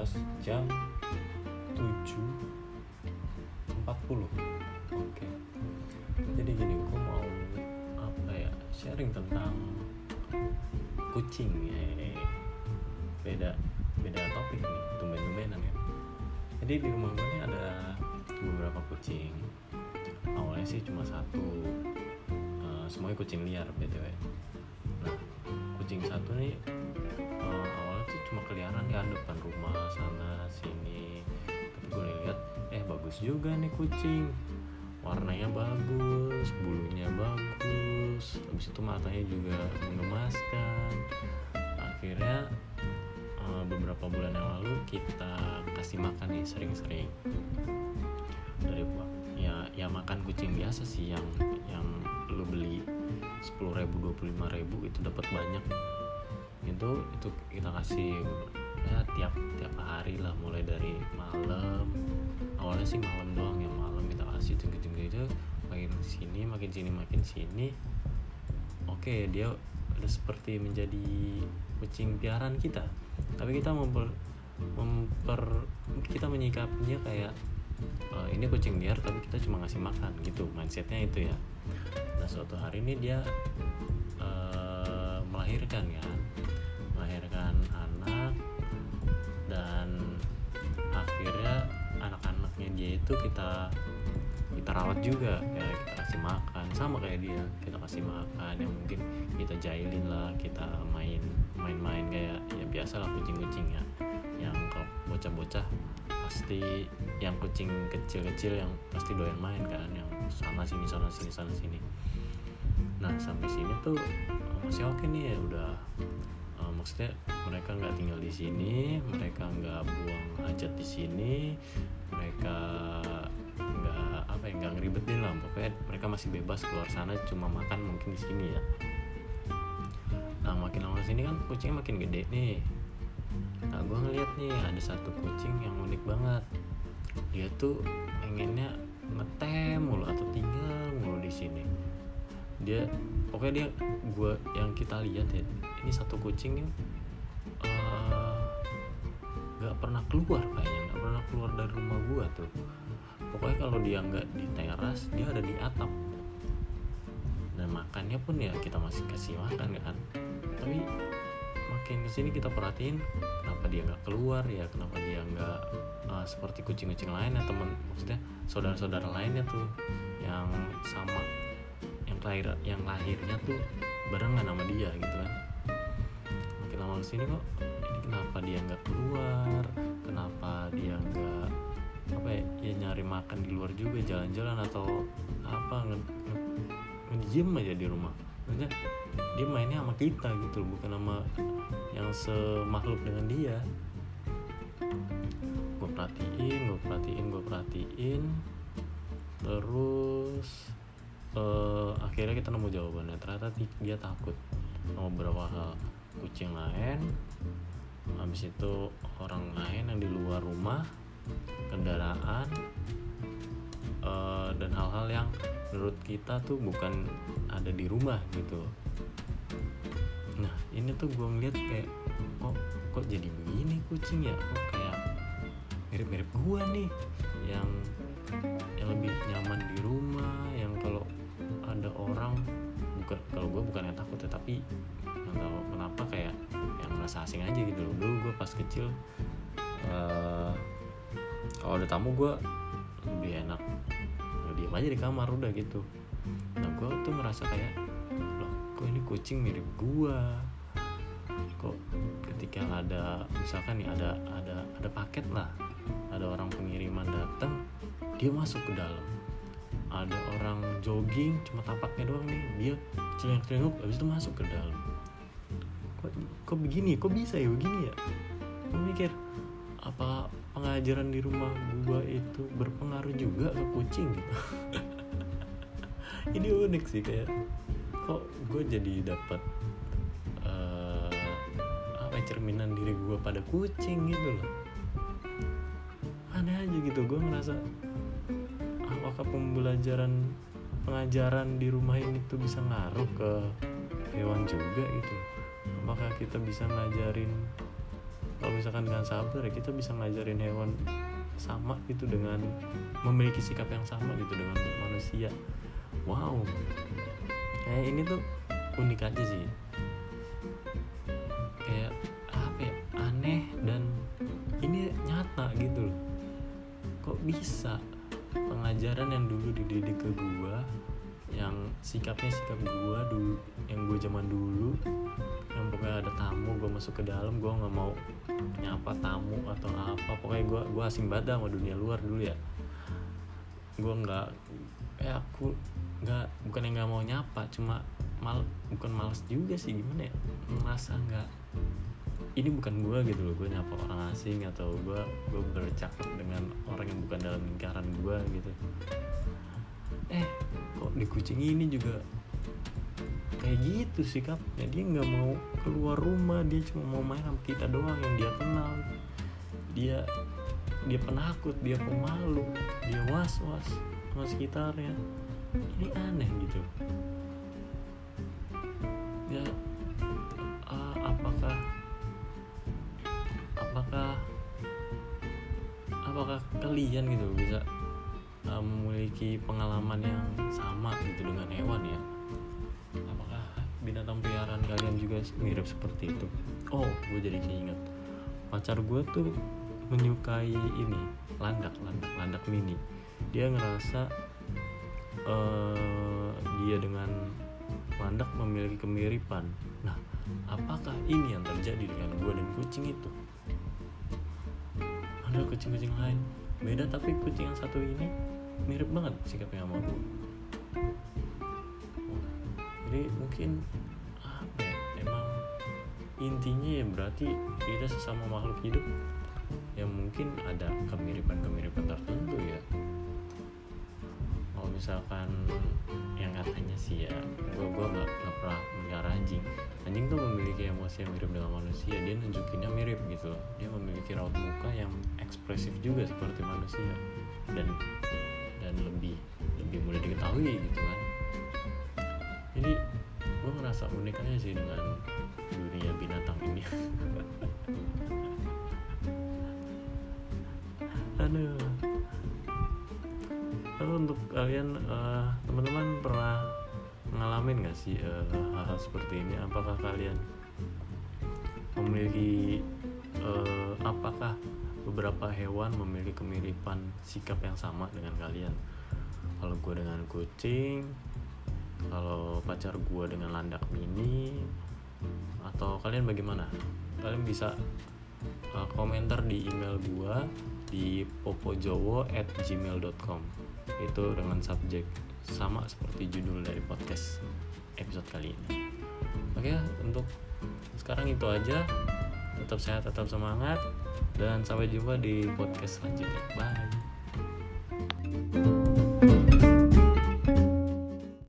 tahun 2015 jam 7.40 oke. Jadi gini gue mau apa ya sharing tentang kucing eh, beda beda topik nih tumben-tumbenan kan jadi di rumah gue nih ada beberapa kucing. Awalnya sih cuma satu. Uh, semuanya kucing liar btw nah kucing satu nih awalnya tuh cuma keliaran kan depan rumah sana sini. Tapi gue lihat eh bagus juga nih kucing. Warnanya bagus bulunya bagus. Habis itu matanya juga menggemaskan akhirnya uh, beberapa bulan yang lalu kita kasih makan nih sering-sering. Dari ya ya makan kucing biasa sih yang yang lu beli sepuluh ribu dua ribu itu dapat banyak itu itu kita kasih ya tiap tiap hari lah mulai dari malam. Awalnya sih malam doang ya malam kita kasih gitu gitu makin sini makin sini makin sini. Oke dia udah seperti menjadi kucing piaraan kita. Tapi kita memper memper kita menyikapinya kayak uh, ini kucing liar tapi kita cuma ngasih makan gitu. Mindsetnya itu ya. Nah suatu hari ini dia uh, melahirkan kan melahirkan anak dan akhirnya anak-anaknya dia itu kita kita rawat juga. Ya kita kasih makan sama kayak dia kita kasih makan yang mungkin kita jahilin lah kita main main-main kayak ya biasa lah kucing-kucing ya. Yang kalau bocah-bocah pasti yang kucing kecil-kecil yang pasti doyan main kan yang sana sini sana sini sana sini. Nah sampai sini tuh masih oke nih ya udah maksudnya mereka nggak tinggal di sini mereka nggak buang hajat di sini mereka nggak apa ya nggak ngeribetin lah. Pokoknya mereka masih bebas keluar sana cuma makan mungkin di sini ya. Nah makin lama sini kan kucingnya makin gede nih. Nah gue ngeliat nih ada satu kucing yang unik banget. Dia tuh pengennya ngetem mulu atau tinggal mulu di sini. Dia pokoknya dia gue yang kita lihat ya ini satu kucing nih nggak uh, pernah keluar kayaknya nggak pernah keluar dari rumah gue tuh. Pokoknya kalau dia nggak di teras dia ada di atap. Dan makannya pun ya kita masih kasih makan kan. Tapi makin ke sini kita perhatiin kenapa dia nggak keluar ya kenapa dia nggak uh, seperti kucing-kucing lainnya teman maksudnya saudara-saudara lainnya tuh yang sama yang lahir yang lahirnya tuh barengan sama dia gitu kan lama ke sini kok? Ini kenapa dia nggak keluar? Kenapa dia nggak apa ya, ya nyari makan di luar juga jalan-jalan atau apa? Nge, nge, nge aja di rumah. Maksudnya dia mainnya sama kita gitu bukan sama yang semakhluk dengan dia. Gue perhatiin gue perhatiin gue perhatiin. Terus uh, akhirnya kita nemu jawabannya. Ternyata dia takut sama beberapa hal kucing lain. Habis itu orang lain yang di luar rumah kendaraan uh, dan hal-hal yang menurut kita tuh bukan ada di rumah gitu. Nah ini tuh gue ngeliat kayak kok kok jadi begini kucing ya? Kok kayak mirip-mirip gue nih yang yang lebih nyaman di rumah yang kalau ada orang bukan kalau gue bukan yang takut ya tapi nggak tahu kenapa kayak yang merasa asing aja gitu loh. Dulu gue pas kecil uh, kalau ada tamu gue lebih enak ya diem aja di kamar udah gitu. Nah gue tuh merasa kayak loh kok ini kucing mirip gue kok ketika ada misalkan nih ada ada ada paket lah ada orang pengiriman datang dia masuk ke dalam ada orang jogging cuma tapaknya doang nih. Dia celengak celenguk habis itu masuk ke dalam. Kok kok begini? Kok bisa ya begini ya? Gue mikir apa pengajaran di rumah gua itu berpengaruh juga ke kucing? Gitu ini unik sih kayak kok gue jadi dapat uh, apa ya, cerminan diri gue pada kucing gitu loh. Aneh aja gitu gue ngerasa apakah pembelajaran pengajaran di rumah ini tuh bisa ngaruh ke hewan juga gitu? Apakah kita bisa ngajarin kalau misalkan dengan sabar ya kita bisa ngajarin hewan sama gitu dengan memiliki sikap yang sama gitu dengan manusia? Wow. Kayak ini tuh unik aja sih. Kayak apa ya aneh dan ini nyata gitu loh. Kok bisa pengajaran yang dulu dididik ke gua yang sikapnya sikap gua dulu yang gue zaman dulu yang pokoknya ada tamu gue masuk ke dalam gue nggak mau nyapa tamu atau apa pokoknya gue gue asing banget sama dunia luar dulu ya. Gue nggak eh aku nggak bukan yang nggak mau nyapa cuma mal bukan males juga sih gimana ya merasa nggak ini bukan gue gitu loh gue nyapa orang asing atau gue gue bercakap dengan orang yang bukan dalam lingkaran gue gitu. Eh kok di kucing ini juga kayak gitu sikapnya dia nggak mau keluar rumah dia cuma mau main sama kita doang yang dia kenal. Dia dia penakut dia pemalu dia was was sama sekitarnya. Ini aneh gitu. Ya apakah kalian gitu bisa uh, memiliki pengalaman yang sama gitu dengan hewan ya? Apakah binatang peliharaan kalian juga mirip seperti itu? Oh gue jadi keinget. Pacar gue tuh menyukai ini landak landak landak mini. Dia ngerasa uh, dia dengan landak memiliki kemiripan. Nah apakah ini yang terjadi dengan gue dan kucing itu ada kucing-kucing lain. Beda tapi kucing yang satu ini mirip banget sikapnya sama gue jadi mungkin apa ya emang intinya ya berarti kita sesama makhluk hidup. Yang mungkin ada kemiripan-kemiripan tertentu misalkan yang katanya sih ya gue gue nggak nggak pernah melihara anjing anjing tuh memiliki emosi yang mirip dengan manusia dia nunjukinnya mirip gitu loh. Dia memiliki raut muka yang ekspresif juga seperti manusia. Dan dan lebih lebih mudah diketahui gitu kan. Jadi gue ngerasa unik aja sih dengan dunia binatang ini. Aduh lalu untuk kalian uh, teman-teman pernah ngalamin gak sih uh, hal-hal seperti ini? Apakah kalian memiliki uh, apakah beberapa hewan memiliki kemiripan sikap yang sama dengan kalian? Kalau gue dengan kucing kalau pacar gue dengan landak mini atau kalian bagaimana? Kalian bisa uh, komentar di email gue di popojowo at gmail.com itu dengan subjek sama seperti judul dari podcast episode kali ini. Oke untuk sekarang itu aja. Tetap sehat tetap semangat dan sampai jumpa di podcast selanjutnya. Bye